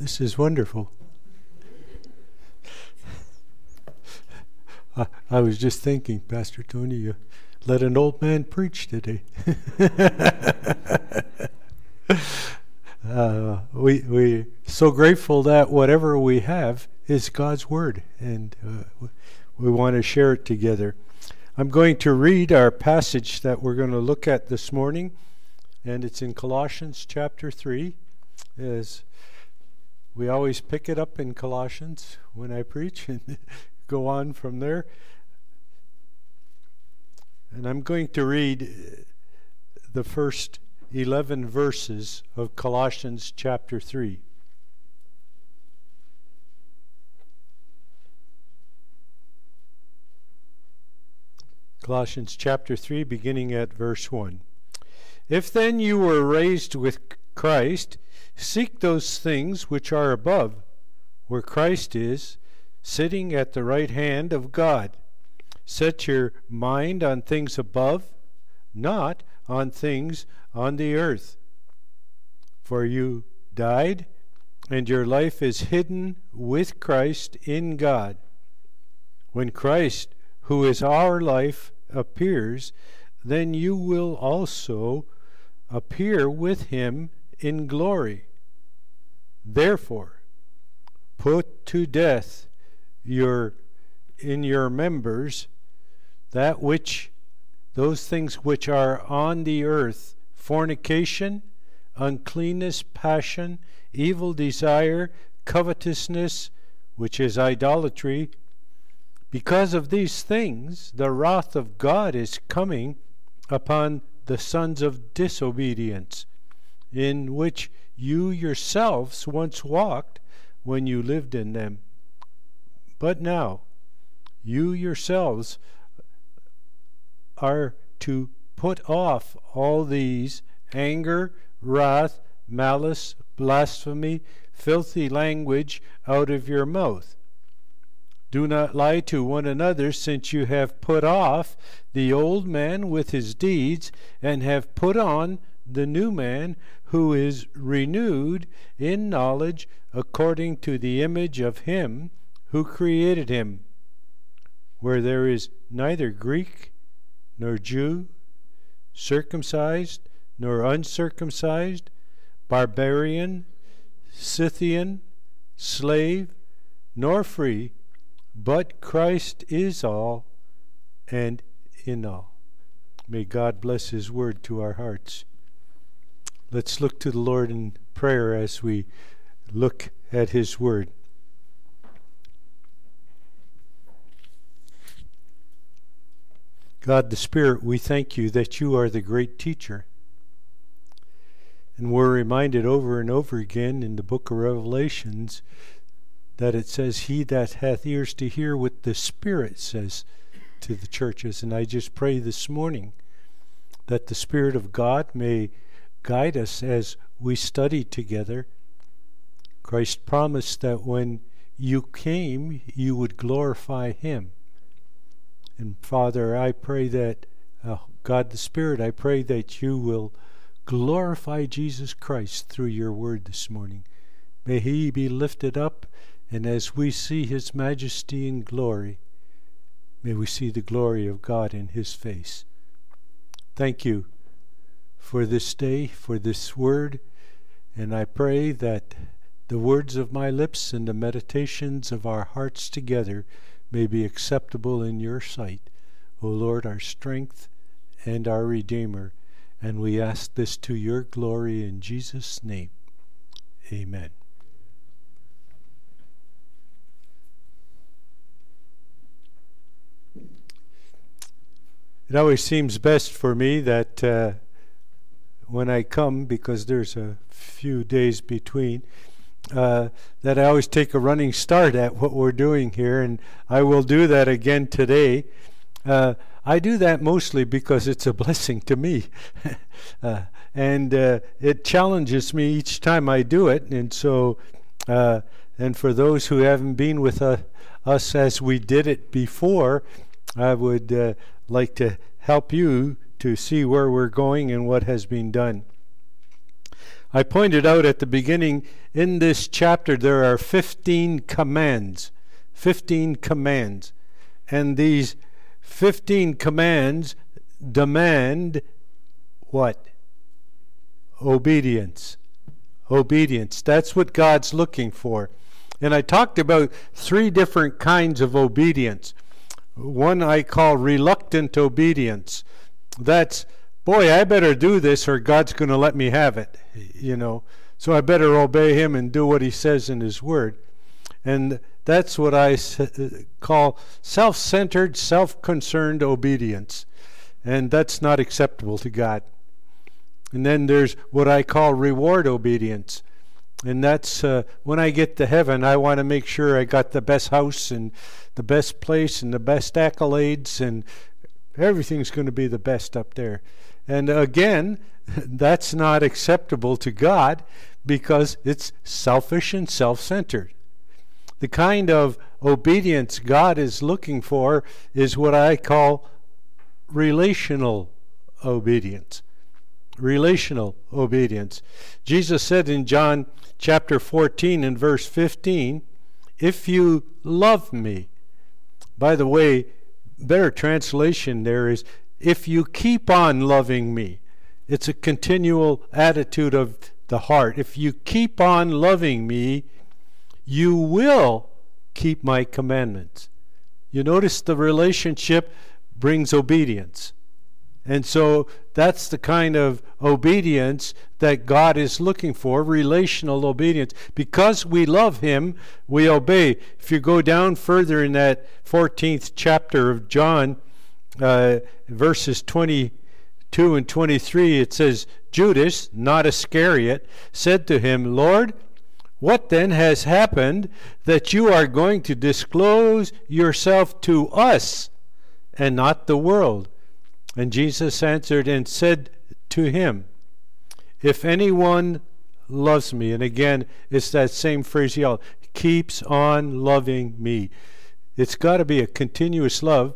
This is wonderful. I, I was just thinking, Pastor Tony, you let an old man preach today. uh, we we so grateful that whatever we have is God's word, and uh, we want to share it together. I'm going to read our passage that we're going to look at this morning, and it's in Colossians chapter three. As we always pick it up in Colossians when I preach and go on from there. And I'm going to read uh, the first 11 verses of Colossians chapter 3. Colossians chapter 3, beginning at verse 1. If then you were raised with Christ, Seek those things which are above, where Christ is, sitting at the right hand of God. Set your mind on things above, not on things on the earth. For you died, and your life is hidden with Christ in God. When Christ, who is our life, appears, then you will also appear with him in glory. Therefore, put to death your in your members that which those things which are on the earth fornication uncleanness passion evil desire covetousness which is idolatry because of these things the wrath of God is coming upon the sons of disobedience in which you yourselves once walked when you lived in them. But now, you yourselves are to put off all these anger, wrath, malice, blasphemy, filthy language out of your mouth. Do not lie to one another, since you have put off the old man with his deeds, and have put on the new man who is renewed in knowledge according to the image of him who created him, where there is neither Greek nor Jew, circumcised nor uncircumcised, barbarian, Scythian, slave, nor free, but Christ is all and in all. May God bless His word to our hearts. Let's look to the Lord in prayer as we look at His Word. God the Spirit, we thank you that you are the great teacher. And we're reminded over and over again in the book of Revelations that it says, He that hath ears to hear what the Spirit says to the churches. And I just pray this morning that the Spirit of God may guide us as we study together. Christ promised that when you came, you would glorify Him. And Father, I pray that, uh, God the Spirit, I pray that you will glorify Jesus Christ through your word this morning. May He be lifted up, and as we see His majesty and glory, may we see the glory of God in His face. Thank you for this day, for this word. And I pray that the words of my lips and the meditations of our hearts together may be acceptable in your sight, O Lord, our strength and our Redeemer. And we ask this to your glory in Jesus' name. Amen. It always seems best for me that uh, when I come because there's a few days between. Uh, that I always take a running start at what we're doing here, and I will do that again today. Uh, I do that mostly because it's a blessing to me, uh, and uh, it challenges me each time I do it. And so, uh, and for those who haven't been with uh, us as we did it before, I would like to help you to see where we're going and what has been done. I pointed out at the beginning in this chapter there are 15 commands. 15 commands. And these 15 commands demand what? Obedience. Obedience. That's what God's looking for. And I talked about three different kinds of obedience. One I call reluctant obedience. That's, boy, I better do this or God's going to let me have it, you know. So I better obey Him and do what He says in His Word. And that's what I call self centered, self concerned obedience. And that's not acceptable to God. And then there's what I call reward obedience. And that's uh, when I get to heaven, I want to make sure I got the best house and the best place and the best accolades, and everything's going to be the best up there. And again, that's not acceptable to God because it's selfish and self centered. The kind of obedience God is looking for is what I call relational obedience. Relational obedience. Jesus said in John chapter 14 and verse 15, If you love me, by the way, better translation there is, if you keep on loving me. It's a continual attitude of the heart. If you keep on loving me, you will keep my commandments. You notice the relationship brings obedience. And so that's the kind of obedience that God is looking for relational obedience. Because we love Him, we obey. If you go down further in that 14th chapter of John, uh, verses 22 and 23, it says, Judas, not Iscariot, said to him, Lord, what then has happened that you are going to disclose yourself to us and not the world? And Jesus answered and said to him, If anyone loves me, and again, it's that same phraseology, keeps on loving me. It's got to be a continuous love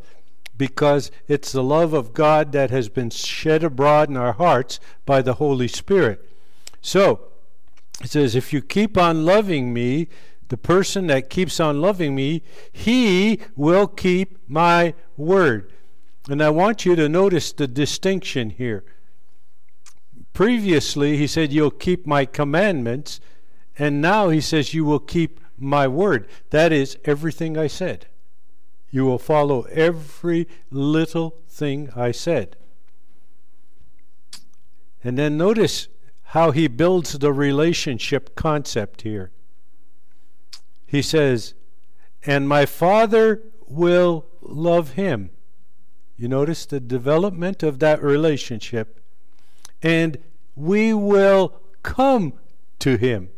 because it's the love of God that has been shed abroad in our hearts by the Holy Spirit. So, it says, If you keep on loving me, the person that keeps on loving me, he will keep my word. And I want you to notice the distinction here. Previously, he said, You'll keep my commandments. And now he says, You will keep my word. That is everything I said. You will follow every little thing I said. And then notice how he builds the relationship concept here. He says, And my Father will love him you notice the development of that relationship. And we will come to Him.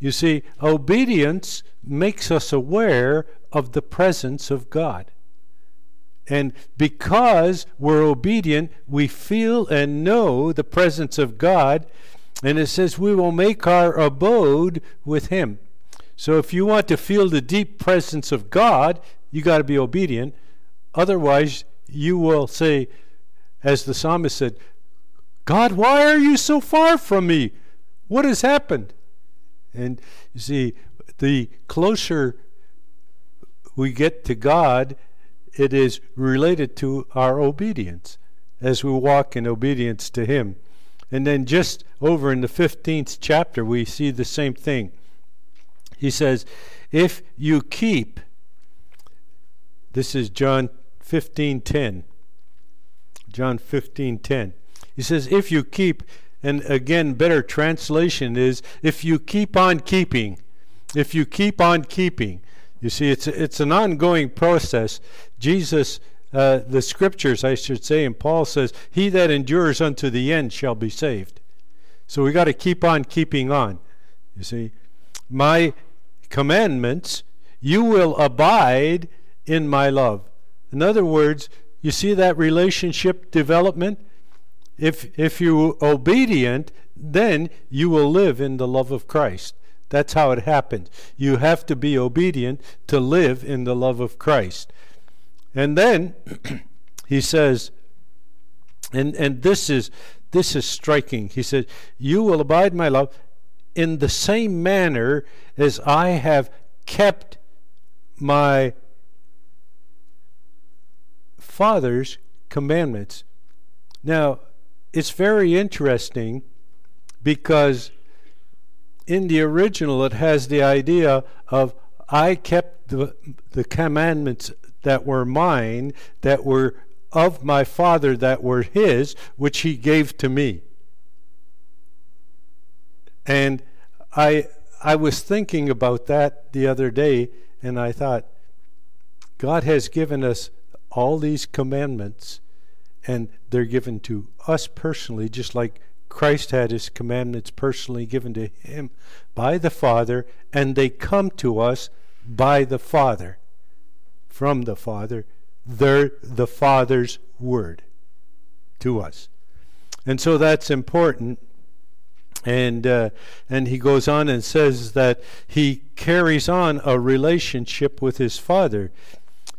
You see, obedience makes us aware of the presence of God. And because we're obedient, we feel and know the presence of God. And it says we will make our abode with Him. So if you want to feel the deep presence of God, you got to be obedient. Otherwise, you will say, as the psalmist said, God, why are you so far from me? What has happened? And you see, the closer we get to God, it is related to our obedience as we walk in obedience to Him. And then just over in the 15th chapter, we see the same thing. He says, If you keep, this is John 15:10. John 15:10. He says if you keep and again better translation is if you keep on keeping. If you keep on keeping. You see it's it's an ongoing process. Jesus uh, the scriptures, I should say, and Paul says, He that endures unto the end shall be saved. So we got to keep on keeping on. You see, my commandments, you will abide in my love. In other words, you see that relationship development? If, if you're obedient, then you will live in the love of Christ. That's how it happens. You have to be obedient to live in the love of Christ. And then he says, and, and this is this is striking. He says, You will abide my love in the same manner as I have kept my Father's commandments. Now, it's very interesting because in the original it has the idea of I kept the, the commandments that were mine, that were of my Father, that were His, which He gave to me. And I, I was thinking about that the other day, and I thought, God has given us all these commandments, and they're given to us personally, just like Christ had his commandments personally given to him by the Father, and they come to us by the Father, from the Father. They're the Father's word to us. And so that's important. And uh, and he goes on and says that he carries on a relationship with his father.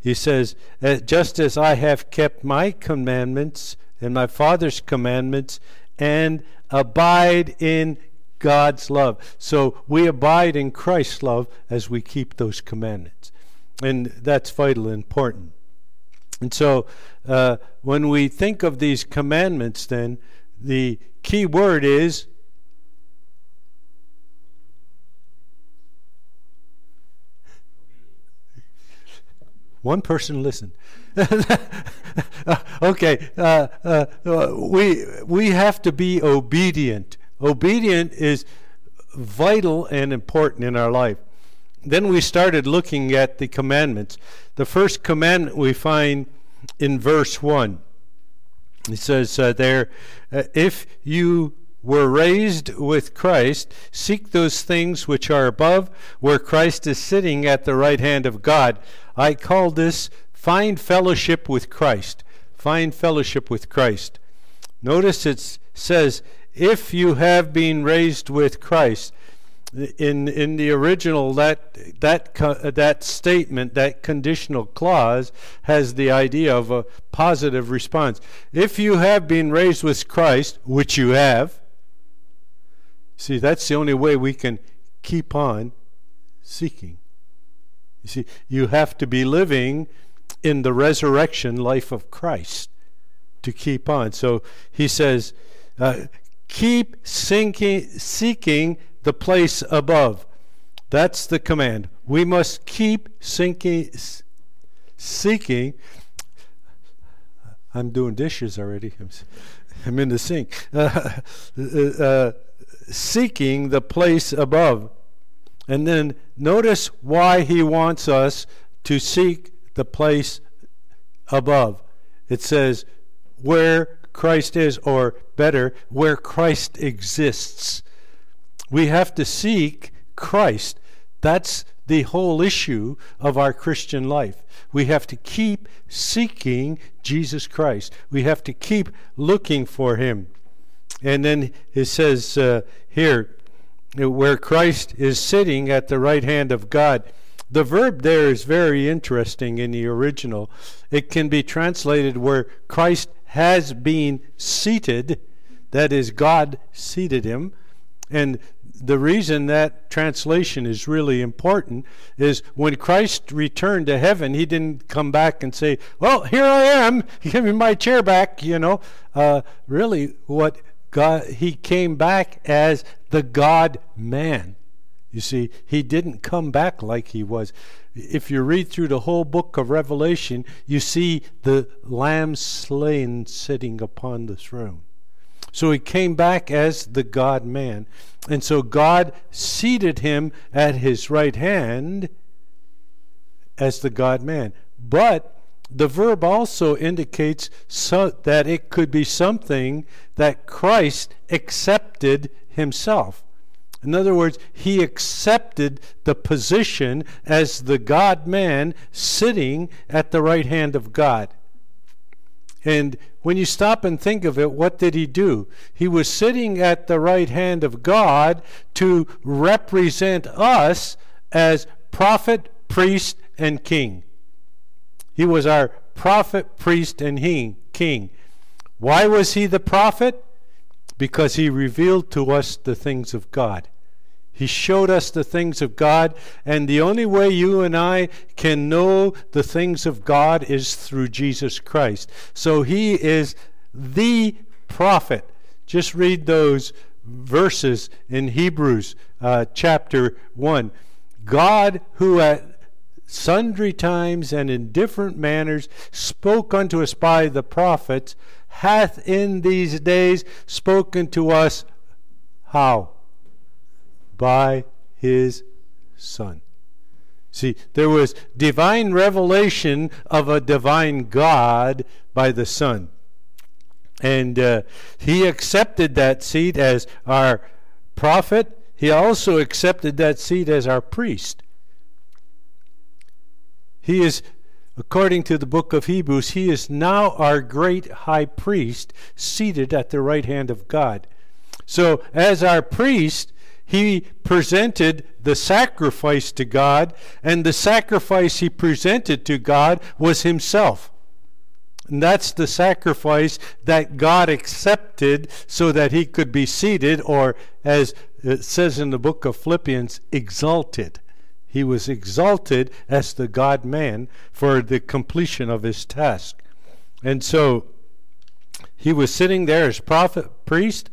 He says, uh, "Just as I have kept my commandments and my father's commandments, and abide in God's love. So we abide in Christ's love as we keep those commandments. And that's vital important. And so uh, when we think of these commandments, then the key word is one person listened. okay, uh, uh, we we have to be obedient. Obedient is vital and important in our life. Then we started looking at the commandments. The first commandment we find in verse one. It says uh, there, uh, if you were raised with Christ, seek those things which are above, where Christ is sitting at the right hand of God. I call this find fellowship with Christ. Find fellowship with Christ. Notice it says, if you have been raised with Christ. In in the original, that that that statement, that conditional clause, has the idea of a positive response. If you have been raised with Christ, which you have, see that's the only way we can keep on seeking. You see, you have to be living in the resurrection life of Christ to keep on. So he says, uh, keep sinking, seeking the place above. That's the command. We must keep sinking, seeking. I'm doing dishes already. I'm, in the sink. Uh, uh, seeking the place above. And then notice why he wants us to seek the place above. It says, where Christ is, or better, where Christ exists. We have to seek Christ. That's the whole issue of our Christian life. We have to keep seeking Jesus Christ. We have to keep looking for Him. And then it says uh, here, where Christ is sitting at the right hand of God. The verb there is very interesting in the original. It can be translated where Christ has been seated, that is, God seated him. And the reason that translation is really important is when Christ returned to heaven, he didn't come back and say, Well, here I am, give me my chair back, you know. Uh, really, what God, he came back as the God man. You see, he didn't come back like he was. If you read through the whole book of Revelation, you see the lamb slain sitting upon the throne. So he came back as the God man. And so God seated him at his right hand as the God man. But the verb also indicates so that it could be something that Christ accepted himself. In other words, he accepted the position as the God man sitting at the right hand of God. And when you stop and think of it, what did he do? He was sitting at the right hand of God to represent us as prophet, priest, and king. He was our prophet, priest, and he, king. Why was he the prophet? because he revealed to us the things of God. He showed us the things of God, and the only way you and I can know the things of God is through Jesus Christ. So he is the prophet. Just read those verses in Hebrews uh, chapter 1. God, who at sundry times and in different manners spoke unto us by the prophets, hath in these days spoken to us how? by his Son. See, there was divine revelation of a divine God by the Son. And uh, he accepted that seat as our prophet. He also accepted that seat as our priest. He is, according to the book of Hebrews, he is now our great high priest seated at the right hand of God. So, as our priest, he presented the sacrifice to God, and the sacrifice he presented to God was himself. And that's the sacrifice that God accepted so that he could be seated, or as it says in the book of Philippians, exalted. He was exalted as the God man for the completion of his task. And so he was sitting there as prophet, priest,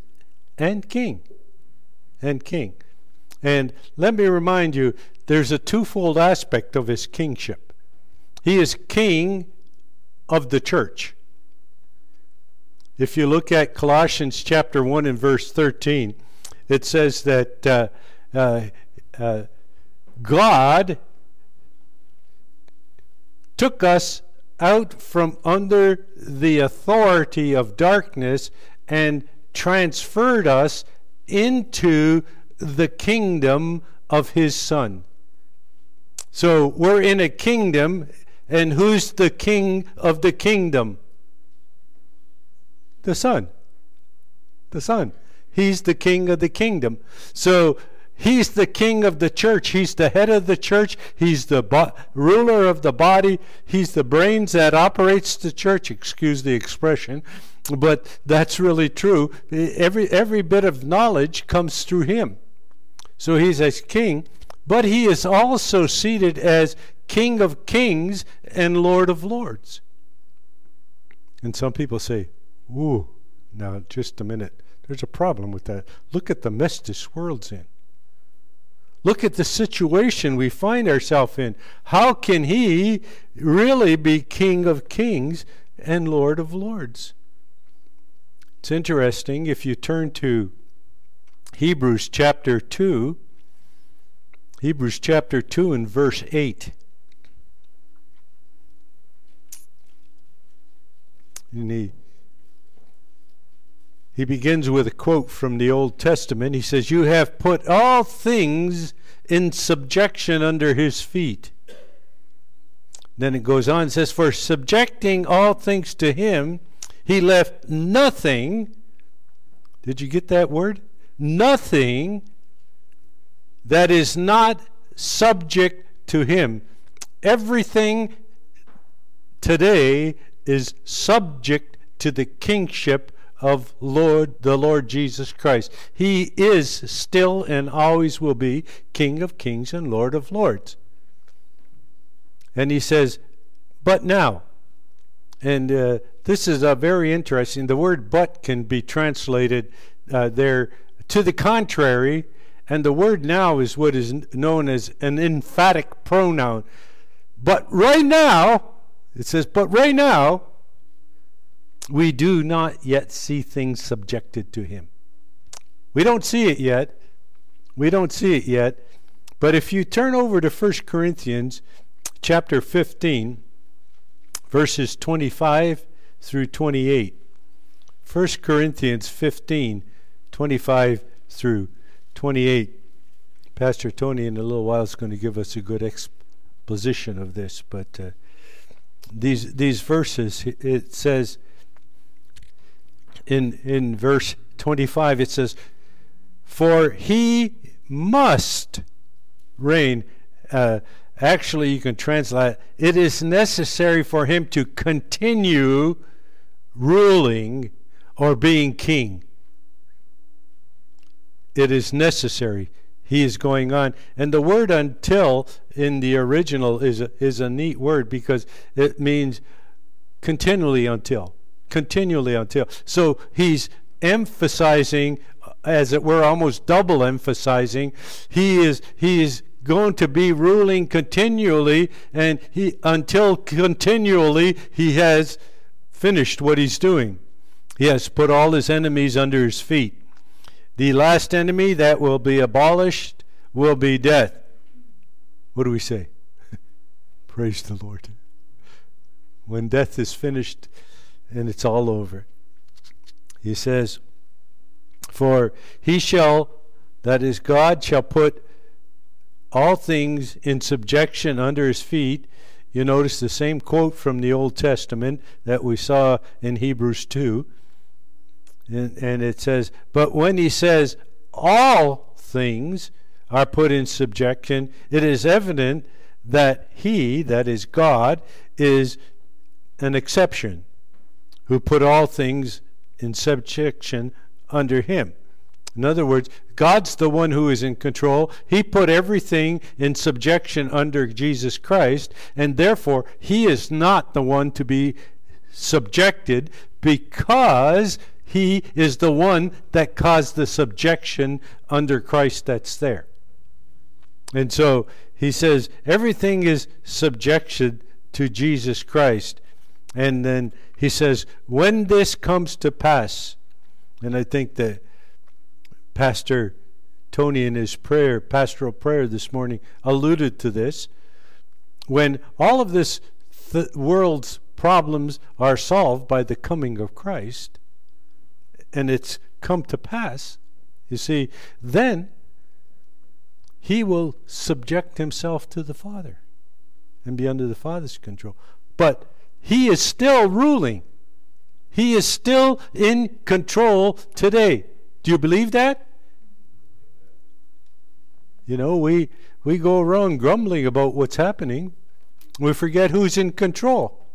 and king and king. And let me remind you, there's a twofold aspect of his kingship. He is king of the church. If you look at Colossians chapter 1 and verse 13, it says that uh, uh, uh, God took us out from under the authority of darkness and transferred us into the kingdom of his son. So we're in a kingdom, and who's the king of the kingdom? The son. The son. He's the king of the kingdom. So he's the king of the church. He's the head of the church. He's the bo- ruler of the body. He's the brains that operates the church. Excuse the expression but that's really true. Every every bit of knowledge comes through him. So he's as king, but he is also seated as King of Kings and Lord of Lords. And some people say, "Ooh, now just a minute. There's a problem with that. Look at the mess this world's in." Look at the situation we find ourselves in. How can he really be King of Kings and Lord of Lords? It's interesting if you turn to Hebrews chapter 2, Hebrews chapter 2 and verse 8. And he, he begins with a quote from the Old Testament. He says, You have put all things in subjection under his feet. Then it goes on and says, For subjecting all things to him, he left nothing. Did you get that word? Nothing that is not subject to him. Everything today is subject to the kingship of Lord the Lord Jesus Christ. He is still and always will be King of kings and Lord of lords. And he says, but now, and uh, this is a very interesting. The word but can be translated uh, there to the contrary, and the word now is what is known as an emphatic pronoun. But right now, it says, but right now, we do not yet see things subjected to him. We don't see it yet. We don't see it yet. But if you turn over to 1 Corinthians chapter 15, verses 25 through 28. 1 Corinthians 15, 25 through 28. Pastor Tony, in a little while, is going to give us a good exposition of this, but uh, these these verses, it says in in verse 25, it says, "For he must reign." Uh, actually, you can translate it is necessary for him to continue ruling or being king. it is necessary. He is going on. And the word until in the original is a, is a neat word because it means continually until. Continually until. So he's emphasizing uh, as it were almost double emphasizing he is he is going to be ruling continually and he until continually he has finished what he's doing. He has put all his enemies under his feet. The last enemy that will be abolished will be death. What do we say? Praise the lord. When death is finished and it's all over he says for he shall that is god shall put all things in subjection under his feet. You notice the same quote from the Old Testament that we saw in Hebrews 2. And, and it says, But when he says all things are put in subjection, it is evident that he, that is God, is an exception who put all things in subjection under him. In other words, God's the one who is in control. He put everything in subjection under Jesus Christ, and therefore he is not the one to be subjected because he is the one that caused the subjection under Christ that's there. And so he says everything is subjection to Jesus Christ. And then he says, when this comes to pass, and I think that Pastor Tony in his prayer, pastoral prayer this morning, alluded to this. When all of this th- world's problems are solved by the coming of Christ, and it's come to pass, you see, then he will subject himself to the Father and be under the Father's control. But he is still ruling. He is still in control today. Do you believe that? You know, we we go around grumbling about what's happening. We forget who's in control.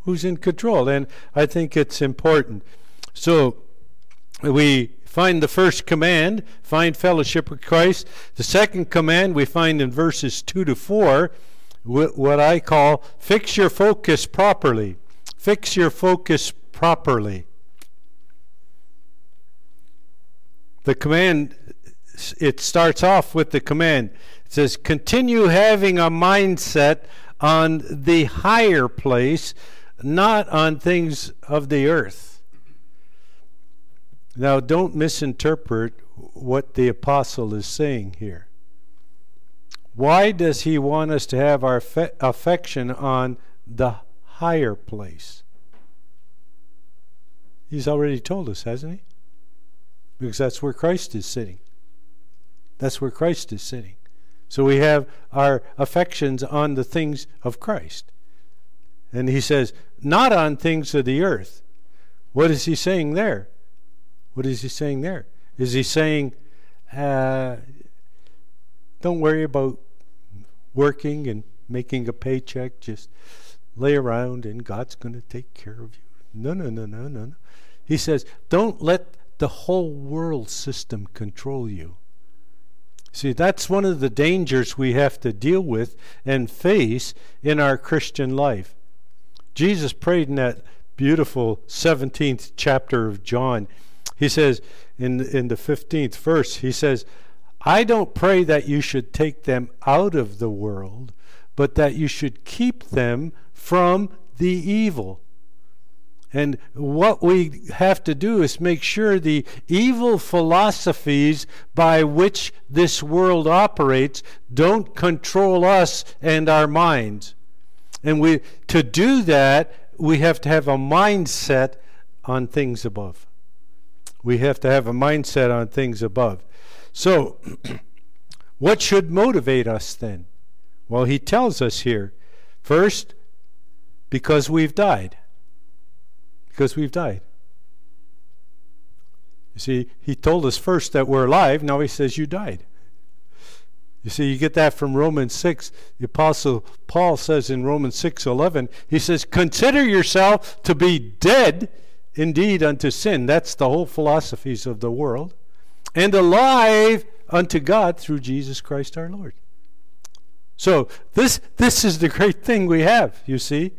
Who's in control? And I think it's important. So we find the first command, find fellowship with Christ. The second command we find in verses 2 to 4, what I call fix your focus properly. Fix your focus properly. the command it starts off with the command it says continue having a mindset on the higher place not on things of the earth now don't misinterpret what the apostle is saying here why does he want us to have our affection on the higher place he's already told us hasn't he because that's where Christ is sitting. That's where Christ is sitting. So we have our affections on the things of Christ. And he says, not on things of the earth. What is he saying there? What is he saying there? Is he saying, uh, don't worry about working and making a paycheck, just lay around and God's going to take care of you? No, no, no, no, no. no. He says, don't let the whole world system control you. See, that's one of the dangers we have to deal with and face in our Christian life. Jesus prayed in that beautiful 17th chapter of John. He says in, in the 15th verse, he says, I don't pray that you should take them out of the world, but that you should keep them from the evil. And what we have to do is make sure the evil philosophies by which this world operates don't control us and our minds. And we to do that, we have to have a mindset on things above. We have to have a mindset on things above. So, what should motivate us then? Well, he tells us here first, because we've died because we've died. You see, he told us first that we're alive, now he says you died. You see, you get that from Romans 6. The Apostle Paul says in Romans 6 11, he says, Consider yourself to be dead indeed unto sin. That's the whole philosophies of the world. And alive unto God through Jesus Christ our Lord. So this this is the great thing we have, you see.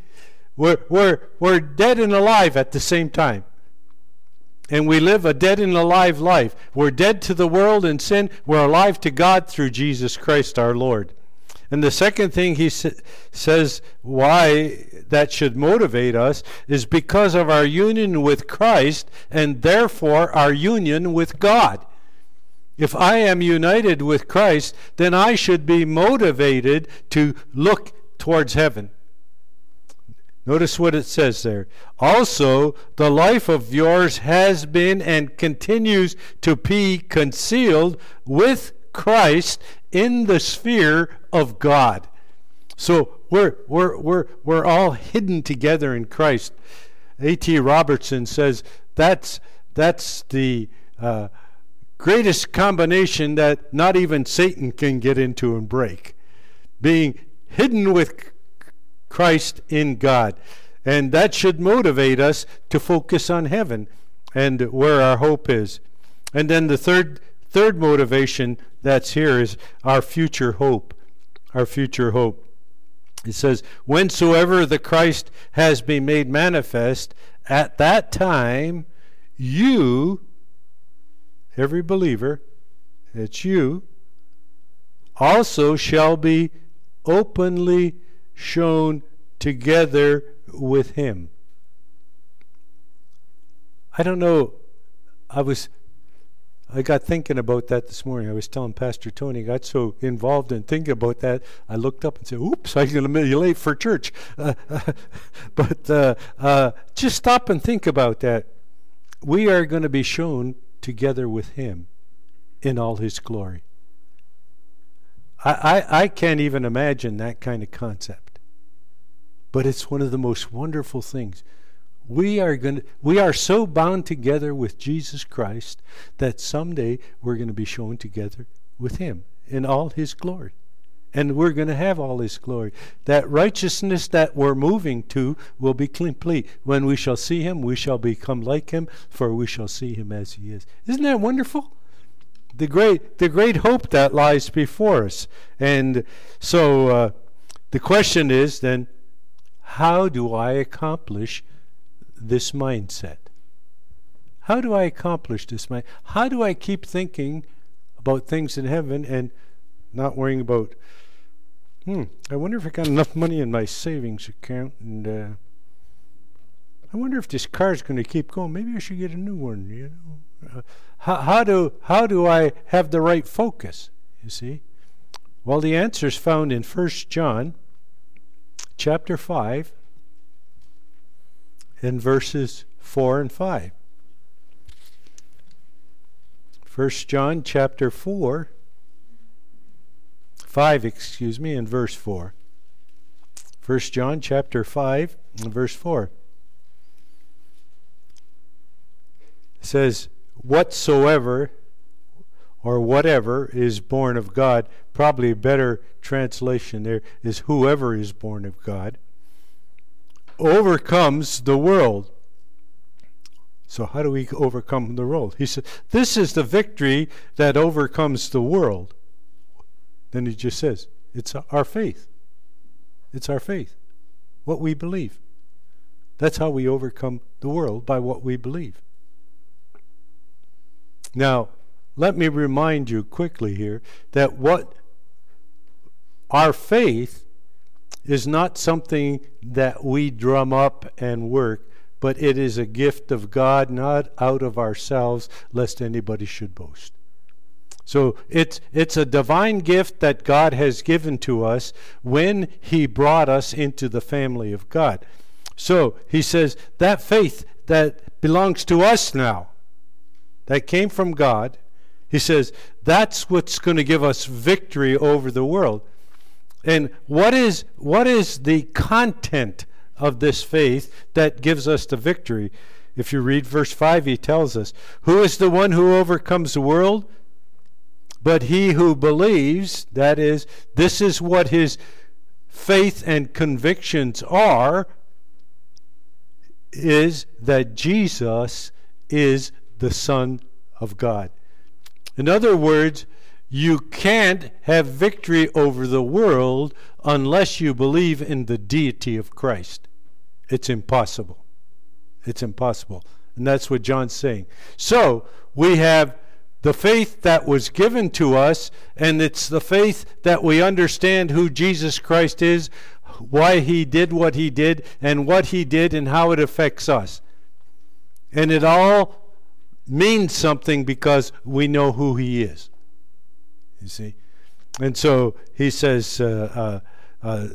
We're, we're, we're dead and alive at the same time. And we live a dead and alive life. We're dead to the world and sin. We're alive to God through Jesus Christ our Lord. And the second thing he sa- says why that should motivate us is because of our union with Christ and therefore our union with God. If I am united with Christ, then I should be motivated to look towards heaven. Notice what it says there. Also, the life of yours has been and continues to be concealed with Christ in the sphere of God. So we're, we're, we're, we're all hidden together in Christ. A.T. Robertson says that's, that's the uh, greatest combination that not even Satan can get into and break. Being hidden with Christ in God. And that should motivate us to focus on heaven and where our hope is. And then the third third motivation that's here is our future hope. Our future hope. It says, Whensoever the Christ has been made manifest, at that time you, every believer, it's you, also shall be openly shown together with him. I don't know. I was I got thinking about that this morning. I was telling Pastor Tony, I got so involved in thinking about that, I looked up and said, oops, I'm going to be late for church. Uh, but uh, uh, just stop and think about that. We are going to be shown together with Him in all His glory. I, I, I can't even imagine that kind of concept. But it's one of the most wonderful things we are going we are so bound together with Jesus Christ that someday we're going to be shown together with him in all his glory and we're going to have all his glory that righteousness that we're moving to will be complete when we shall see him we shall become like him for we shall see him as he is isn't that wonderful the great the great hope that lies before us and so uh, the question is then how do i accomplish this mindset? How do I accomplish this? My, how do I keep thinking about things in heaven and not worrying about, hmm, I wonder if I got enough money in my savings account and uh, I wonder if this car's going to keep going. Maybe I should get a new one, you know. Uh, how, how, do, how do I have the right focus, you see? Well, the answer is found in 1 John chapter 5 in verses 4 and 5. 1 John chapter 4 5 excuse me in verse 4 1 John chapter 5 and verse 4 says whatsoever or whatever is born of God probably a better translation there is whoever is born of God overcomes the world. So, how do we overcome the world? He said, This is the victory that overcomes the world. Then he just says, It's our faith. It's our faith. What we believe. That's how we overcome the world, by what we believe. Now, let me remind you quickly here that what our faith is not something that we drum up and work, but it is a gift of God, not out of ourselves, lest anybody should boast. So it's it's a divine gift that God has given to us when he brought us into the family of God. So he says that faith that belongs to us now that came from God, he says that's what's going to give us victory over the world. And what is what is the content of this faith that gives us the victory? If you read verse 5, he tells us, Who is the one who overcomes the world? But he who believes, that is, this is what his faith and convictions are, is that Jesus is the Son of God. In other words, you can't have victory over the world unless you believe in the deity of Christ. It's impossible. It's impossible. And that's what John's saying. So, we have the faith that was given to us, and it's the faith that we understand who Jesus Christ is, why he did what he did, and what he did, and how it affects us. And it all means something because we know who he is. You see? And so he says, uh, uh, uh,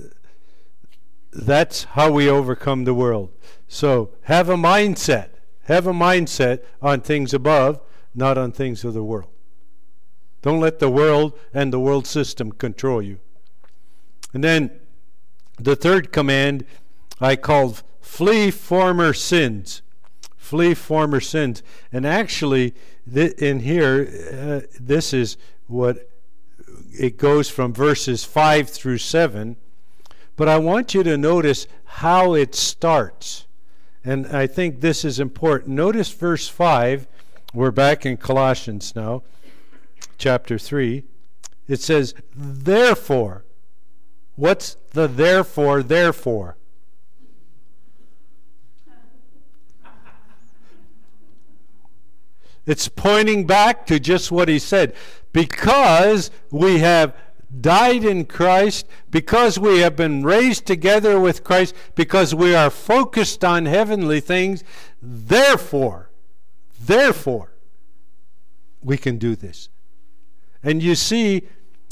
that's how we overcome the world. So have a mindset. Have a mindset on things above, not on things of the world. Don't let the world and the world system control you. And then the third command I called flee former sins. Flee former sins. And actually, th- in here, uh, this is what it goes from verses 5 through 7. But I want you to notice how it starts. And I think this is important. Notice verse 5. We're back in Colossians now, chapter 3. It says, Therefore. What's the therefore, therefore? It's pointing back to just what he said. Because we have died in Christ, because we have been raised together with Christ, because we are focused on heavenly things, therefore, therefore, we can do this. And you see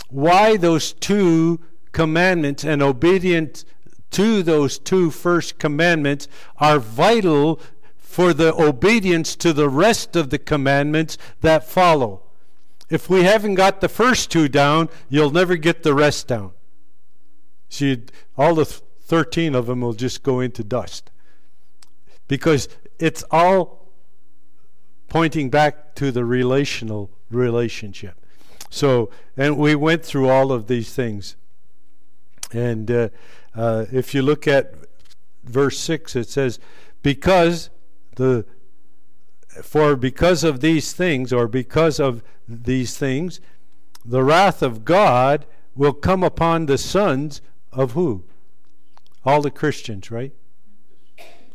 why those two commandments and obedience to those two first commandments are vital for the obedience to the rest of the commandments that follow. If we haven't got the first two down, you'll never get the rest down. See, all the 13 of them will just go into dust. Because it's all pointing back to the relational relationship. So, and we went through all of these things. And uh, uh, if you look at verse 6, it says, Because the for because of these things, or because of these things, the wrath of God will come upon the sons of who? All the Christians, right?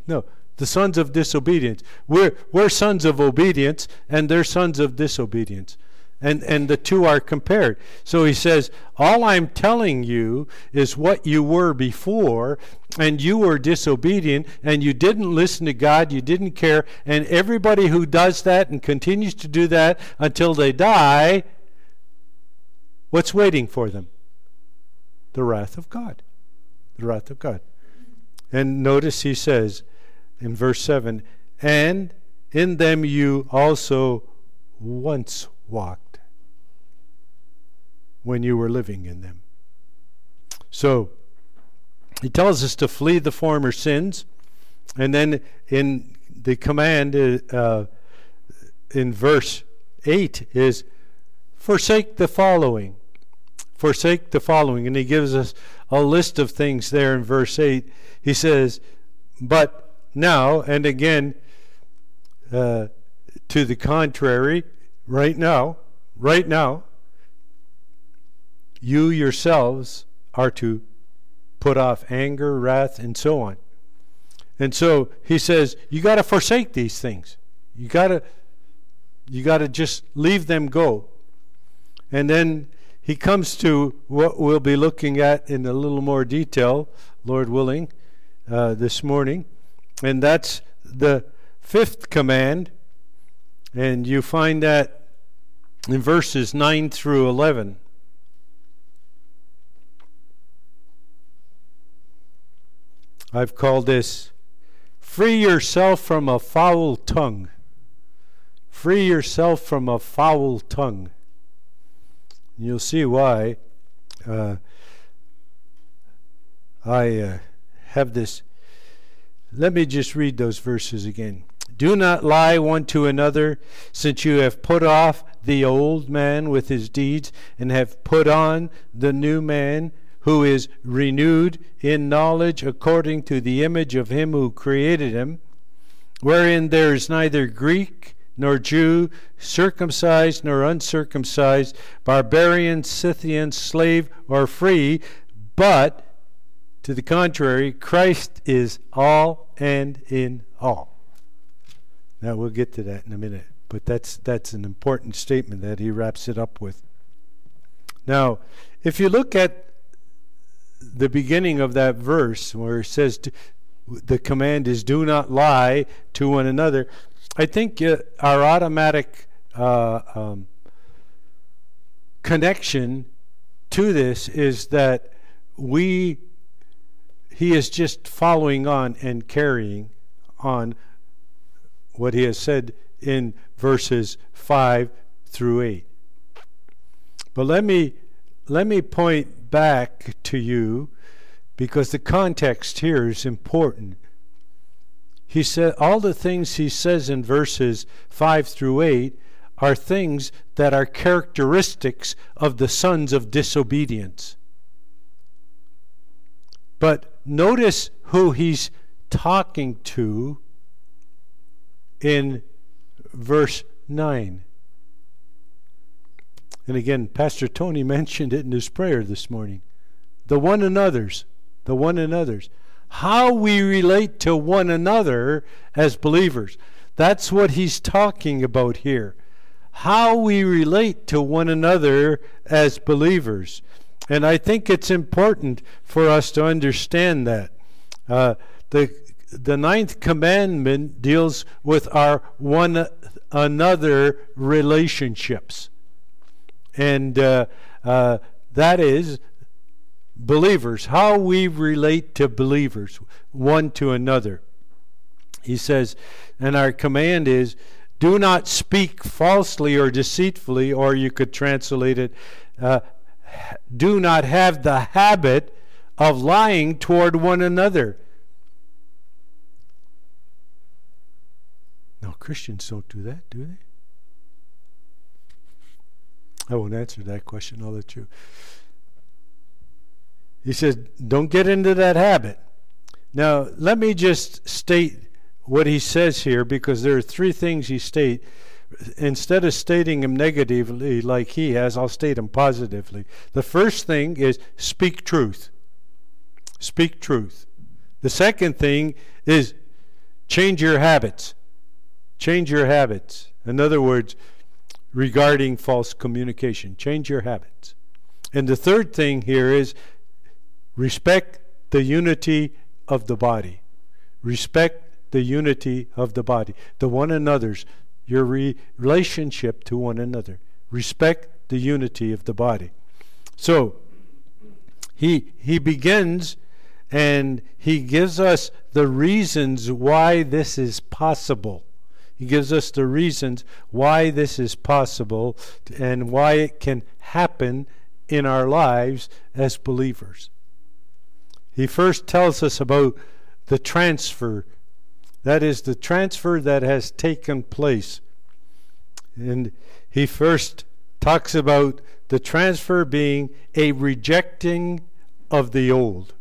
No, the sons of disobedience. We're, we're sons of obedience, and they're sons of disobedience. And and the two are compared. So he says all i'm telling you is what you were before and you were disobedient and you didn't listen to god you didn't care and everybody who does that and continues to do that until they die what's waiting for them? The wrath of god. The wrath of god. And notice he says in verse 7 and in them you also once walked when you were living in them. So, he tells us to flee the former sins. And then in the command uh, in verse 8 is forsake the following. Forsake the following. And he gives us a list of things there in verse 8. He says, But now, and again, uh, to the contrary, right now, right now, you yourselves are to put off anger, wrath, and so on. And so he says, you got to forsake these things. You got to you got to just leave them go. And then he comes to what we'll be looking at in a little more detail, Lord willing, uh, this morning. And that's the fifth command. And you find that in verses 9 through 11. I've called this Free Yourself from a Foul Tongue. Free yourself from a foul tongue. You'll see why uh, I uh, have this. Let me just read those verses again. Do not lie one to another, since you have put off the old man with his deeds, and have put on the new man who is renewed in knowledge according to the image of him who created him, wherein there is neither Greek nor Jew, circumcised nor uncircumcised, barbarian, Scythian, slave or free, but to the contrary, Christ is all and in all. Now we'll get to that in a minute, but that's that's an important statement that he wraps it up with. Now, if you look at the beginning of that verse where it says to, the command is do not lie to one another, I think uh, our automatic uh, um, connection to this is that we he is just following on and carrying on what he has said in verses 5 through 8. But let me let me point back to you because the context here is important. He said all the things he says in verses 5 through 8 are things that are characteristics of the sons of disobedience. But notice who he's talking to in verse 9. And again, Pastor Tony mentioned it in his prayer this morning. The one another's, the one another's. How we relate to one another as believers. That's what he's talking about here. How we relate to one another as believers. And I think it's important for us to understand that. Uh, the the ninth commandment deals with our one another relationships. And uh, uh, that is believers, how we relate to believers, one to another. He says, and our command is do not speak falsely or deceitfully, or you could translate it, uh, do not have the habit of lying toward one another No, Christians don't do that, do they? I won't answer that question. I'll let you. He says, don't get into that habit. Now, let me just state what he says here because there are three things he states. Instead of stating them negatively like he has, I'll state them positively. The first thing is speak truth. Speak truth. The second thing is change your habits. Change your habits. In other words, regarding false communication, change your habits. And the third thing here is respect the unity of the body. Respect the unity of the body, the one another's, your re- relationship to one another. Respect the unity of the body. So, he, he begins and he gives us the reasons why this is possible. He gives us the reasons why this is possible and why it can happen in our lives as believers. He first tells us about the transfer. That is the transfer that has taken place. And he first talks about the transfer being a rejecting of the old.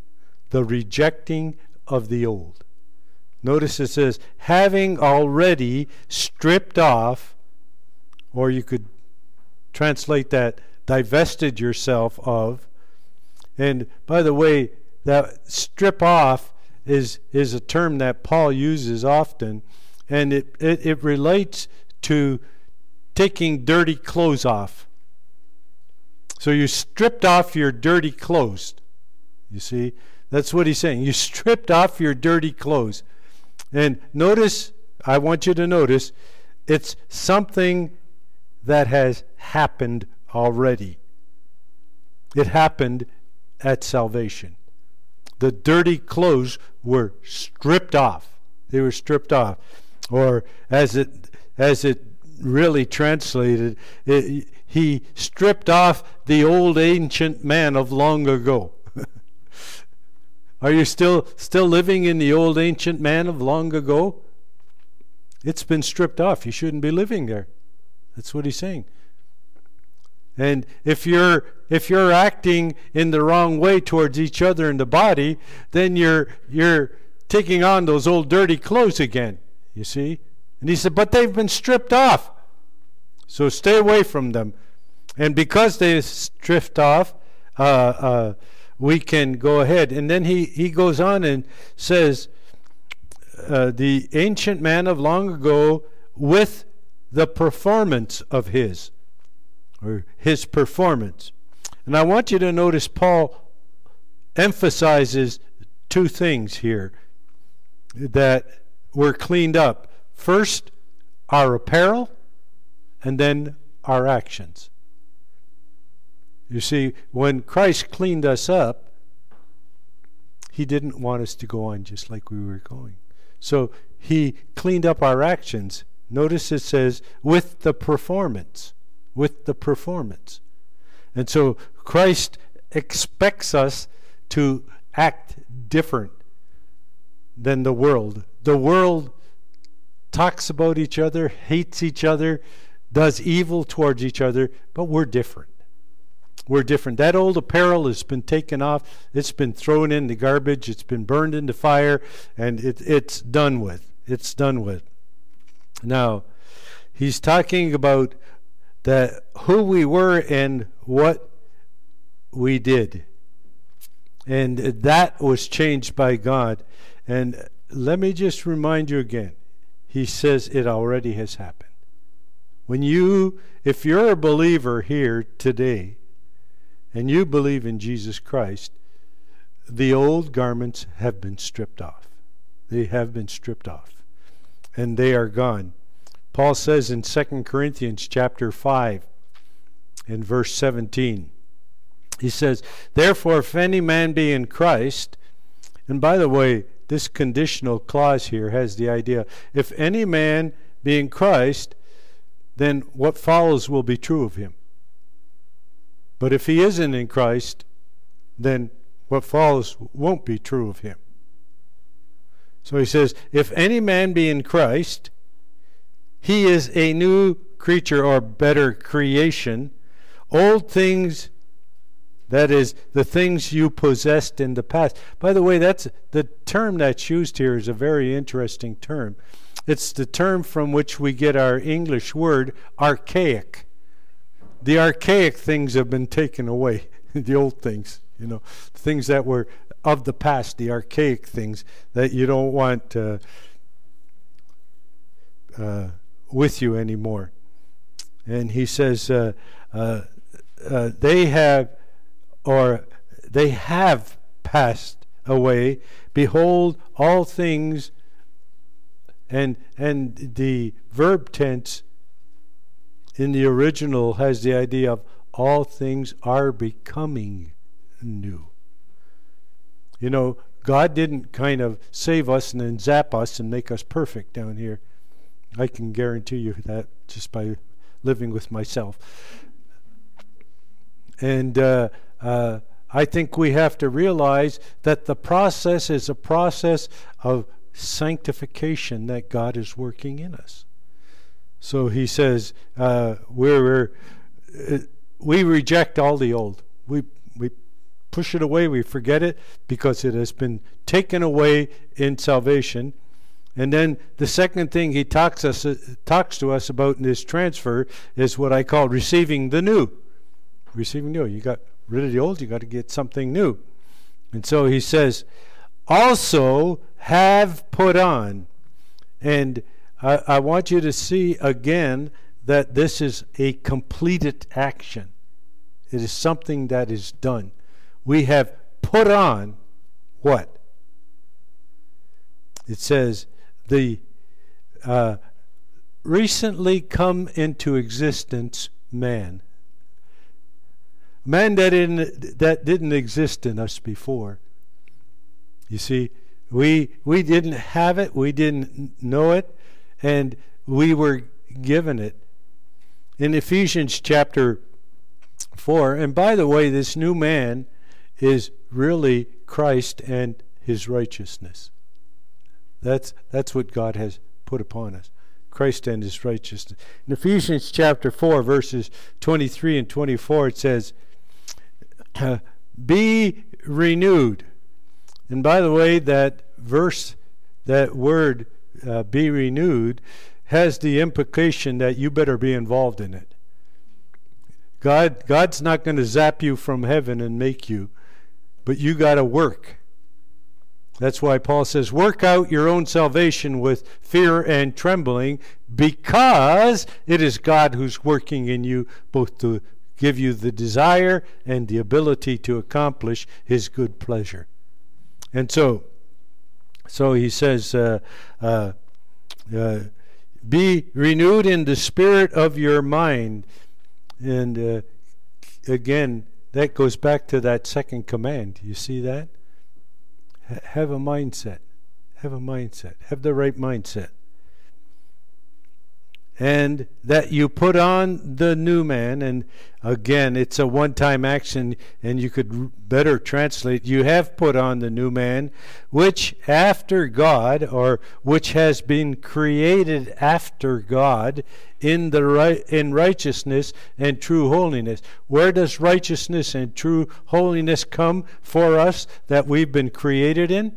The rejecting of the old. Notice it says, having already stripped off, or you could translate that, divested yourself of. And by the way, that strip off is, is a term that Paul uses often, and it, it, it relates to taking dirty clothes off. So you stripped off your dirty clothes. You see? That's what he's saying. You stripped off your dirty clothes. And notice, I want you to notice, it's something that has happened already. It happened at salvation. The dirty clothes were stripped off. They were stripped off. Or as it as it really translated, it, he stripped off the old ancient man of long ago. Are you still still living in the old ancient man of long ago? It's been stripped off. You shouldn't be living there. That's what he's saying. And if you're if you're acting in the wrong way towards each other in the body, then you're you're taking on those old dirty clothes again. You see? And he said, But they've been stripped off. So stay away from them. And because they stripped off, uh, uh, we can go ahead. And then he, he goes on and says, uh, The ancient man of long ago with the performance of his, or his performance. And I want you to notice Paul emphasizes two things here that were cleaned up. First, our apparel, and then our actions. You see, when Christ cleaned us up, he didn't want us to go on just like we were going. So he cleaned up our actions. Notice it says, with the performance. With the performance. And so Christ expects us to act different than the world. The world talks about each other, hates each other, does evil towards each other, but we're different. We're different. That old apparel has been taken off. It's been thrown in the garbage. It's been burned into fire, and it, it's done with. It's done with. Now, he's talking about that who we were and what we did. And that was changed by God. And let me just remind you again. He says it already has happened. When you, if you're a believer here today, and you believe in Jesus Christ, the old garments have been stripped off. They have been stripped off. And they are gone. Paul says in 2 Corinthians chapter 5 in verse 17 he says, Therefore, if any man be in Christ, and by the way, this conditional clause here has the idea if any man be in Christ, then what follows will be true of him. But if he isn't in Christ, then what follows won't be true of him. So he says, If any man be in Christ, he is a new creature or better creation. Old things that is, the things you possessed in the past. By the way, that's the term that's used here is a very interesting term. It's the term from which we get our English word archaic. The archaic things have been taken away, the old things, you know, things that were of the past, the archaic things that you don't want uh, uh, with you anymore. And he says, uh, uh, uh they have or they have passed away. Behold, all things, and and the verb tense in the original has the idea of all things are becoming new. You know, God didn't kind of save us and then zap us and make us perfect down here. I can guarantee you that just by living with myself. And uh, uh, I think we have to realize that the process is a process of sanctification that God is working in us. So he says, uh, we're, uh, we reject all the old. We, we push it away, we forget it because it has been taken away in salvation. And then the second thing he talks us talks to us about in this transfer is what I call receiving the new. Receiving new. You got rid of the old, you got to get something new. And so he says, also have put on. And I, I want you to see again that this is a completed action. It is something that is done. We have put on what? It says, the uh, recently come into existence man man that didn't, that didn't exist in us before. You see, we we didn't have it, we didn't know it, and we were given it. In Ephesians chapter 4, and by the way, this new man is really Christ and his righteousness. That's that's what God has put upon us. Christ and his righteousness. In Ephesians chapter 4 verses 23 and 24 it says be renewed. And by the way, that verse, that word, uh, be renewed, has the implication that you better be involved in it. God God's not going to zap you from heaven and make you, but you got to work. That's why Paul says, Work out your own salvation with fear and trembling, because it is God who's working in you both to give you the desire and the ability to accomplish his good pleasure. And so, so he says, uh, uh, uh, Be renewed in the spirit of your mind. And uh, again, that goes back to that second command. You see that? Have a mindset. Have a mindset. Have the right mindset. And that you put on the new man, and again, it's a one time action, and you could better translate you have put on the new man, which after God, or which has been created after God in, the right, in righteousness and true holiness. Where does righteousness and true holiness come for us that we've been created in?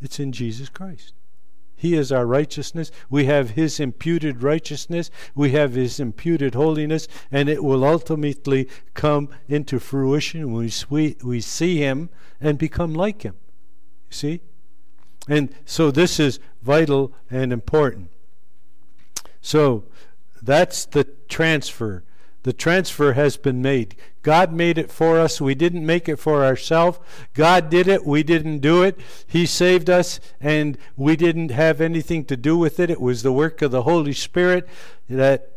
It's in Jesus Christ. He is our righteousness. We have His imputed righteousness. We have His imputed holiness. And it will ultimately come into fruition when we, we see Him and become like Him. You see? And so this is vital and important. So that's the transfer. The transfer has been made. God made it for us. We didn't make it for ourselves. God did it. We didn't do it. He saved us, and we didn't have anything to do with it. It was the work of the Holy Spirit that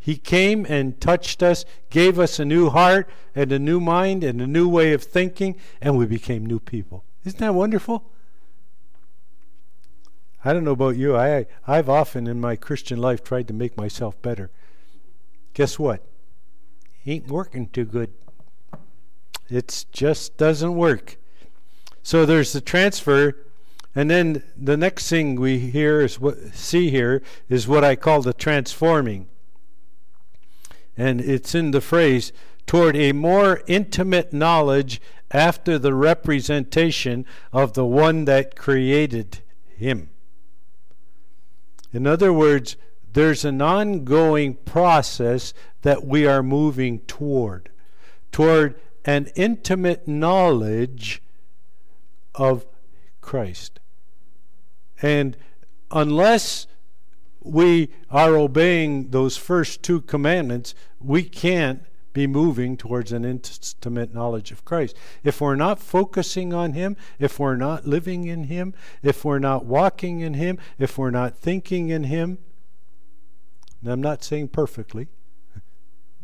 He came and touched us, gave us a new heart and a new mind and a new way of thinking, and we became new people. Isn't that wonderful? I don't know about you. I I've often in my Christian life tried to make myself better. Guess what? Ain't working too good. It just doesn't work. So there's the transfer, and then the next thing we hear is what see here is what I call the transforming. And it's in the phrase toward a more intimate knowledge after the representation of the one that created him. In other words, there's an ongoing process that we are moving toward, toward an intimate knowledge of Christ. And unless we are obeying those first two commandments, we can't be moving towards an intimate knowledge of Christ. If we're not focusing on Him, if we're not living in Him, if we're not walking in Him, if we're not thinking in Him, and I'm not saying perfectly,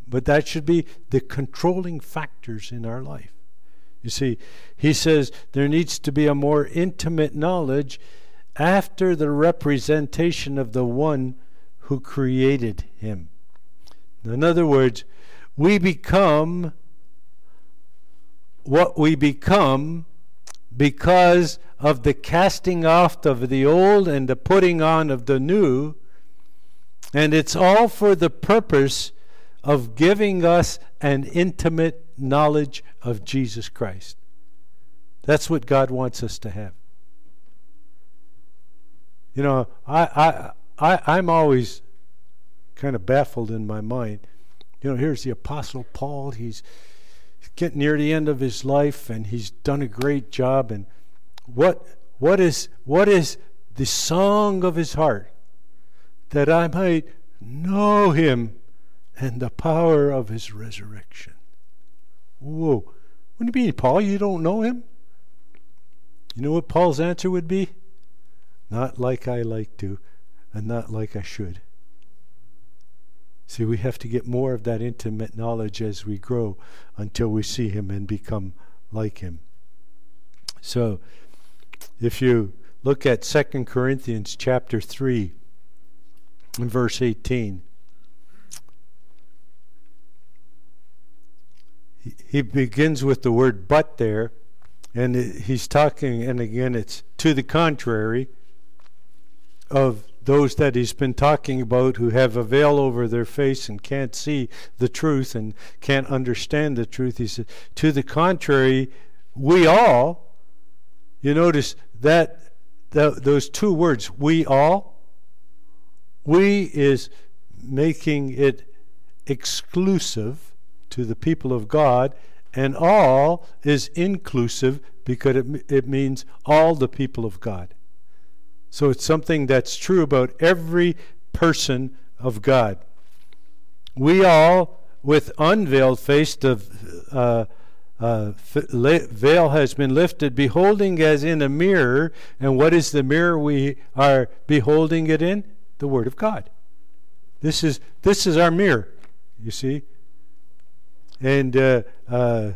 but that should be the controlling factors in our life. You see, he says there needs to be a more intimate knowledge after the representation of the one who created him. In other words, we become what we become because of the casting off of the old and the putting on of the new and it's all for the purpose of giving us an intimate knowledge of Jesus Christ. That's what God wants us to have. You know, I, I, I, I'm always kind of baffled in my mind. You know, here's the Apostle Paul. He's getting near the end of his life, and he's done a great job. And what, what is, what is the song of his heart? That I might know him and the power of his resurrection. Whoa. What do you mean, Paul? You don't know him? You know what Paul's answer would be? Not like I like to, and not like I should. See, we have to get more of that intimate knowledge as we grow until we see him and become like him. So, if you look at 2 Corinthians chapter 3, in verse 18. He, begins with the word but there, and he's talking, and again, it's to the contrary of those that he's been talking about who have a veil over their face and can't see the truth and can't understand the truth. He said, to the contrary, we all, you notice that, that those two words, we all, we is making it exclusive to the people of God, and all is inclusive because it, it means all the people of God. So it's something that's true about every person of God. We all, with unveiled face, the uh, uh, veil has been lifted, beholding as in a mirror. And what is the mirror we are beholding it in? The Word of God. This is this is our mirror, you see. And uh, uh,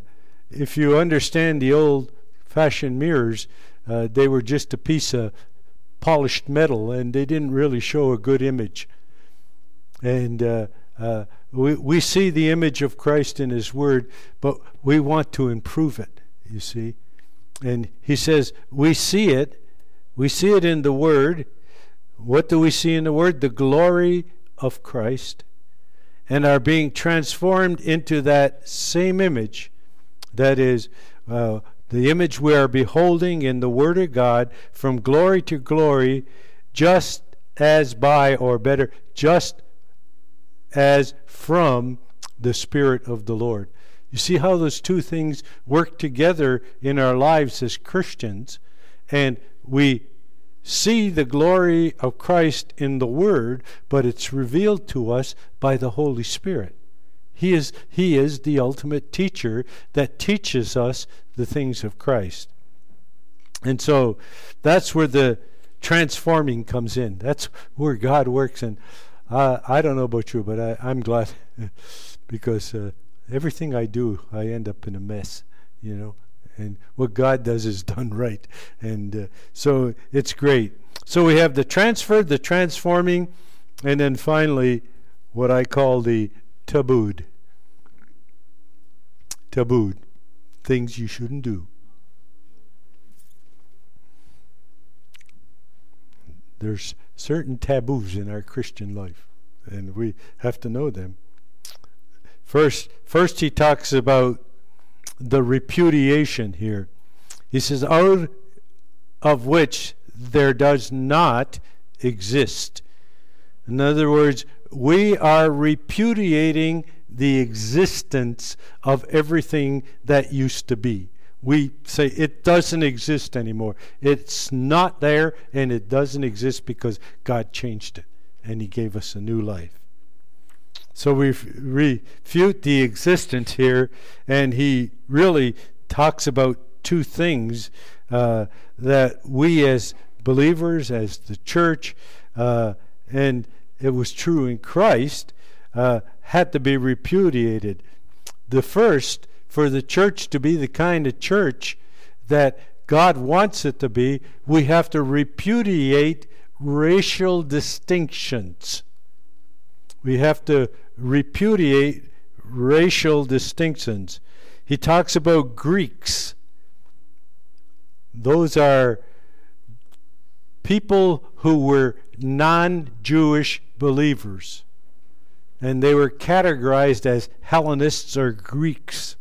if you understand the old-fashioned mirrors, uh, they were just a piece of polished metal, and they didn't really show a good image. And uh, uh, we, we see the image of Christ in His Word, but we want to improve it, you see. And He says, we see it, we see it in the Word. What do we see in the Word? The glory of Christ, and are being transformed into that same image that is uh, the image we are beholding in the Word of God from glory to glory, just as by, or better, just as from the Spirit of the Lord. You see how those two things work together in our lives as Christians, and we see the glory of Christ in the Word, but it's revealed to us by the Holy Spirit. He is, he is the ultimate teacher that teaches us the things of Christ. And so that's where the transforming comes in. That's where God works. And uh, I don't know about you, but I, I'm glad because uh, everything I do, I end up in a mess, you know. And what God does is done right. And uh, so it's great. So we have the transfer, the transforming, and then finally what I call the tabooed. Tabooed. Things you shouldn't do. There's certain taboos in our Christian life, and we have to know them. First, first he talks about the repudiation here. He says, out of which there does not exist. In other words, we are repudiating the existence of everything that used to be we say it doesn't exist anymore. It's not there and it doesn't exist because God changed it and He gave us a new life. So we refute the existence here, and He really talks about two things uh, that we as believers, as the church, uh, and it was true in Christ, uh, had to be repudiated. The first for the church to be the kind of church that God wants it to be, we have to repudiate racial distinctions. We have to repudiate racial distinctions. He talks about Greeks. Those are people who were non Jewish believers. And they were categorized as Hellenists or Greeks.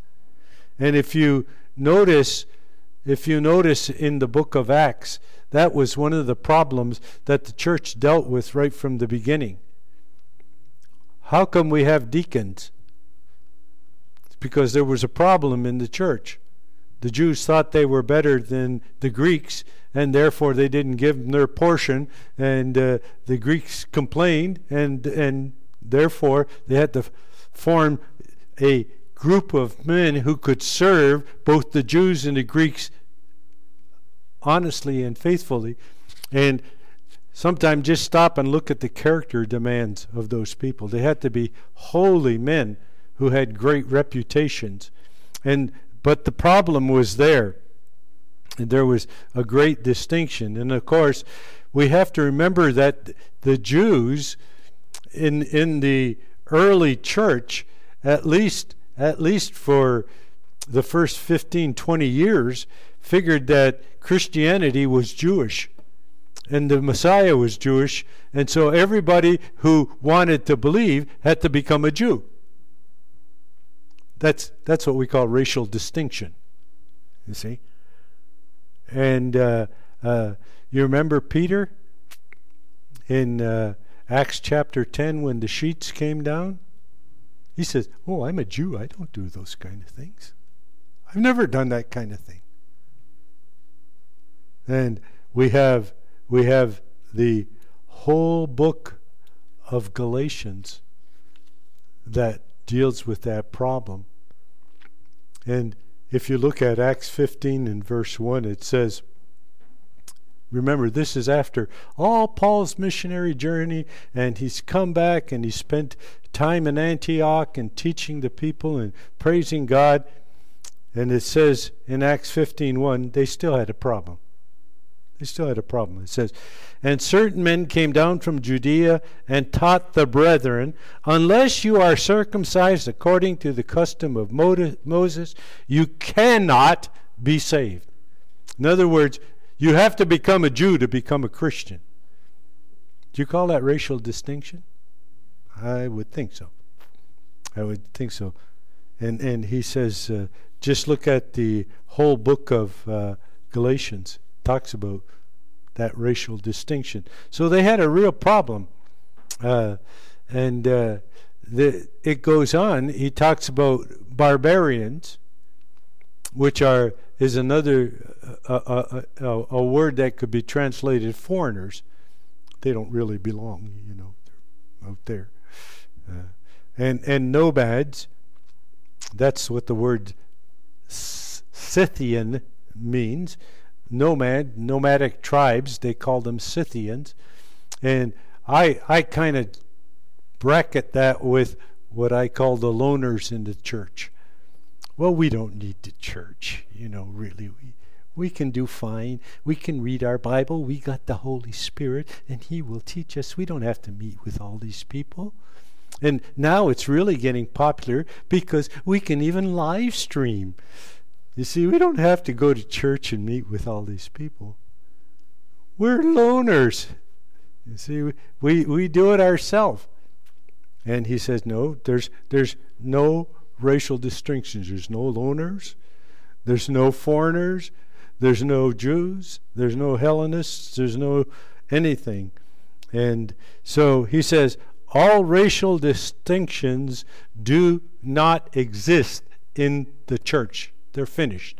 And if you notice, if you notice in the book of Acts, that was one of the problems that the church dealt with right from the beginning. How come we have deacons? It's because there was a problem in the church. The Jews thought they were better than the Greeks, and therefore they didn't give them their portion, and uh, the Greeks complained, and and therefore they had to form a group of men who could serve both the Jews and the Greeks honestly and faithfully. And sometimes just stop and look at the character demands of those people. They had to be holy men who had great reputations. And but the problem was there. And there was a great distinction. And of course, we have to remember that the Jews in in the early church at least at least for the first 15, 20 years, figured that Christianity was Jewish and the Messiah was Jewish, and so everybody who wanted to believe had to become a Jew. That's that's what we call racial distinction. You see, and uh, uh, you remember Peter in uh, Acts chapter 10 when the sheets came down? He says, Oh, I'm a Jew. I don't do those kind of things. I've never done that kind of thing. And we have we have the whole book of Galatians that deals with that problem. And if you look at Acts 15 and verse 1, it says, Remember, this is after all Paul's missionary journey, and he's come back and he spent time in Antioch and teaching the people and praising God. And it says in Acts 15:1, they still had a problem. They still had a problem. It says, And certain men came down from Judea and taught the brethren, Unless you are circumcised according to the custom of Moses, you cannot be saved. In other words, you have to become a Jew to become a Christian. Do you call that racial distinction? I would think so. I would think so. And and he says, uh, just look at the whole book of uh, Galatians. Talks about that racial distinction. So they had a real problem. Uh, and uh, the, it goes on. He talks about barbarians, which are is another a, a, a, a word that could be translated foreigners. They don't really belong, you know, out there. Uh, and and nomads. That's what the word Scythian means. Nomad, nomadic tribes. They call them Scythians, and I I kind of bracket that with what I call the loners in the church. Well, we don't need the church, you know. Really, we we can do fine. We can read our Bible. We got the Holy Spirit, and He will teach us. We don't have to meet with all these people. And now it's really getting popular because we can even live stream. You see, we don't have to go to church and meet with all these people. We're loners. You see, we, we do it ourselves. And he says, no, there's, there's no racial distinctions. There's no loners. There's no foreigners. There's no Jews, there's no Hellenists, there's no anything. And so he says, all racial distinctions do not exist in the church. They're finished.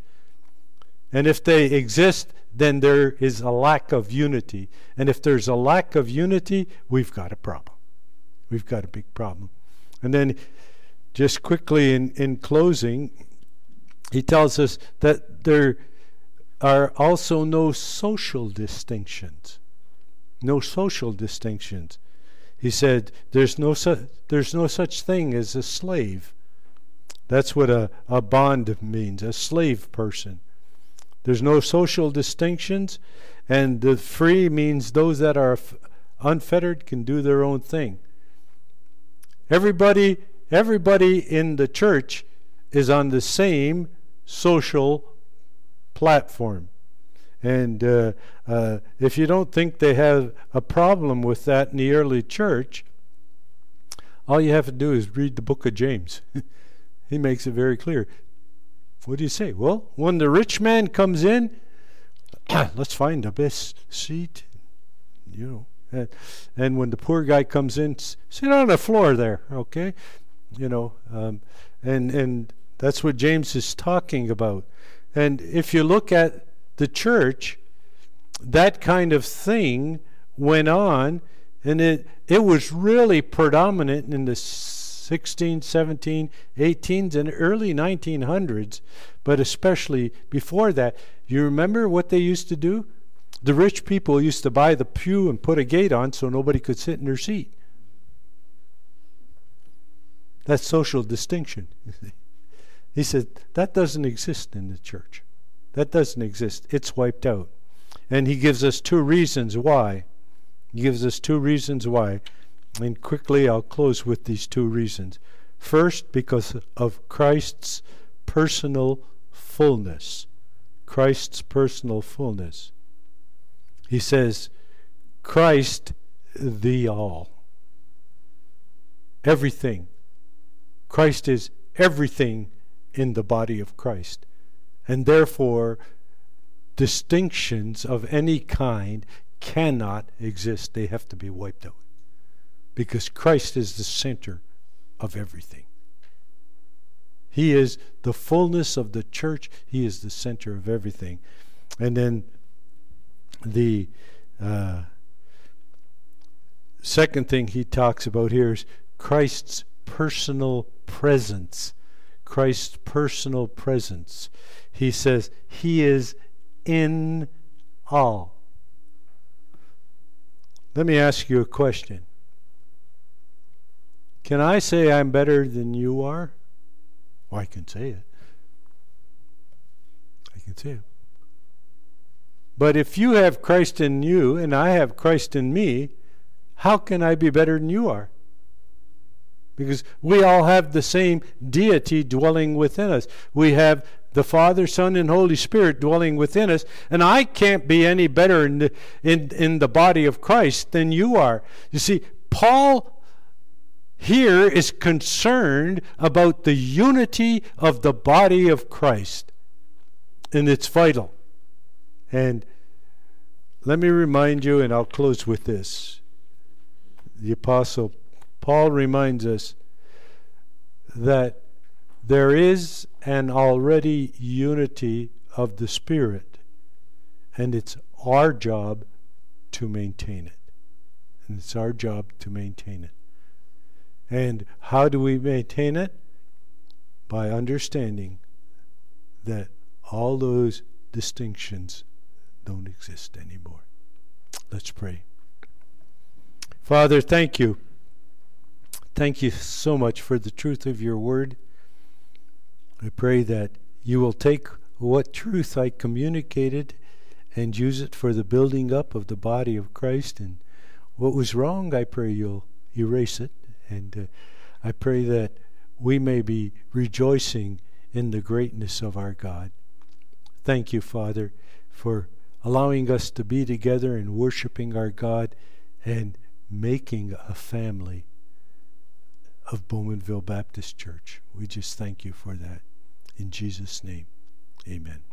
And if they exist, then there is a lack of unity. And if there's a lack of unity, we've got a problem. We've got a big problem. And then, just quickly in, in closing, he tells us that there are also no social distinctions. No social distinctions. He said, there's no, su- there's no such thing as a slave. That's what a, a bond means, a slave person. There's no social distinctions, and the free means those that are unfettered can do their own thing. Everybody, everybody in the church is on the same social platform. And uh, uh, if you don't think they have a problem with that in the early church, all you have to do is read the book of James. he makes it very clear. What do you say? Well, when the rich man comes in, let's find the best seat, you know. And, and when the poor guy comes in, sit on the floor there, okay? You know, um, and and that's what James is talking about. And if you look at the church, that kind of thing went on, and it, it was really predominant in the 16, 17, 18s, and early 1900s, but especially before that. You remember what they used to do? The rich people used to buy the pew and put a gate on so nobody could sit in their seat. That's social distinction. He said, that doesn't exist in the church. That doesn't exist. It's wiped out. And he gives us two reasons why. He gives us two reasons why. And quickly I'll close with these two reasons. First, because of Christ's personal fullness. Christ's personal fullness. He says, Christ the all. Everything. Christ is everything in the body of Christ. And therefore, distinctions of any kind cannot exist. They have to be wiped out. Because Christ is the center of everything. He is the fullness of the church. He is the center of everything. And then the uh, second thing he talks about here is Christ's personal presence. Christ's personal presence. He says, He is in all. Let me ask you a question. Can I say I'm better than you are? Well, I can say it. I can say it. But if you have Christ in you and I have Christ in me, how can I be better than you are? Because we all have the same deity dwelling within us. We have the Father, Son, and Holy Spirit dwelling within us, and I can't be any better in the, in, in the body of Christ than you are. You see, Paul here is concerned about the unity of the body of Christ, and it's vital. And let me remind you, and I'll close with this. The Apostle Paul reminds us that there is an already unity of the Spirit, and it's our job to maintain it. And it's our job to maintain it. And how do we maintain it? By understanding that all those distinctions don't exist anymore. Let's pray. Father, thank you. Thank you so much for the truth of your word. I pray that you will take what truth I communicated and use it for the building up of the body of Christ. And what was wrong, I pray you'll erase it. And uh, I pray that we may be rejoicing in the greatness of our God. Thank you, Father, for allowing us to be together and worshiping our God and making a family of Bowmanville Baptist Church. We just thank you for that. In Jesus' name, amen.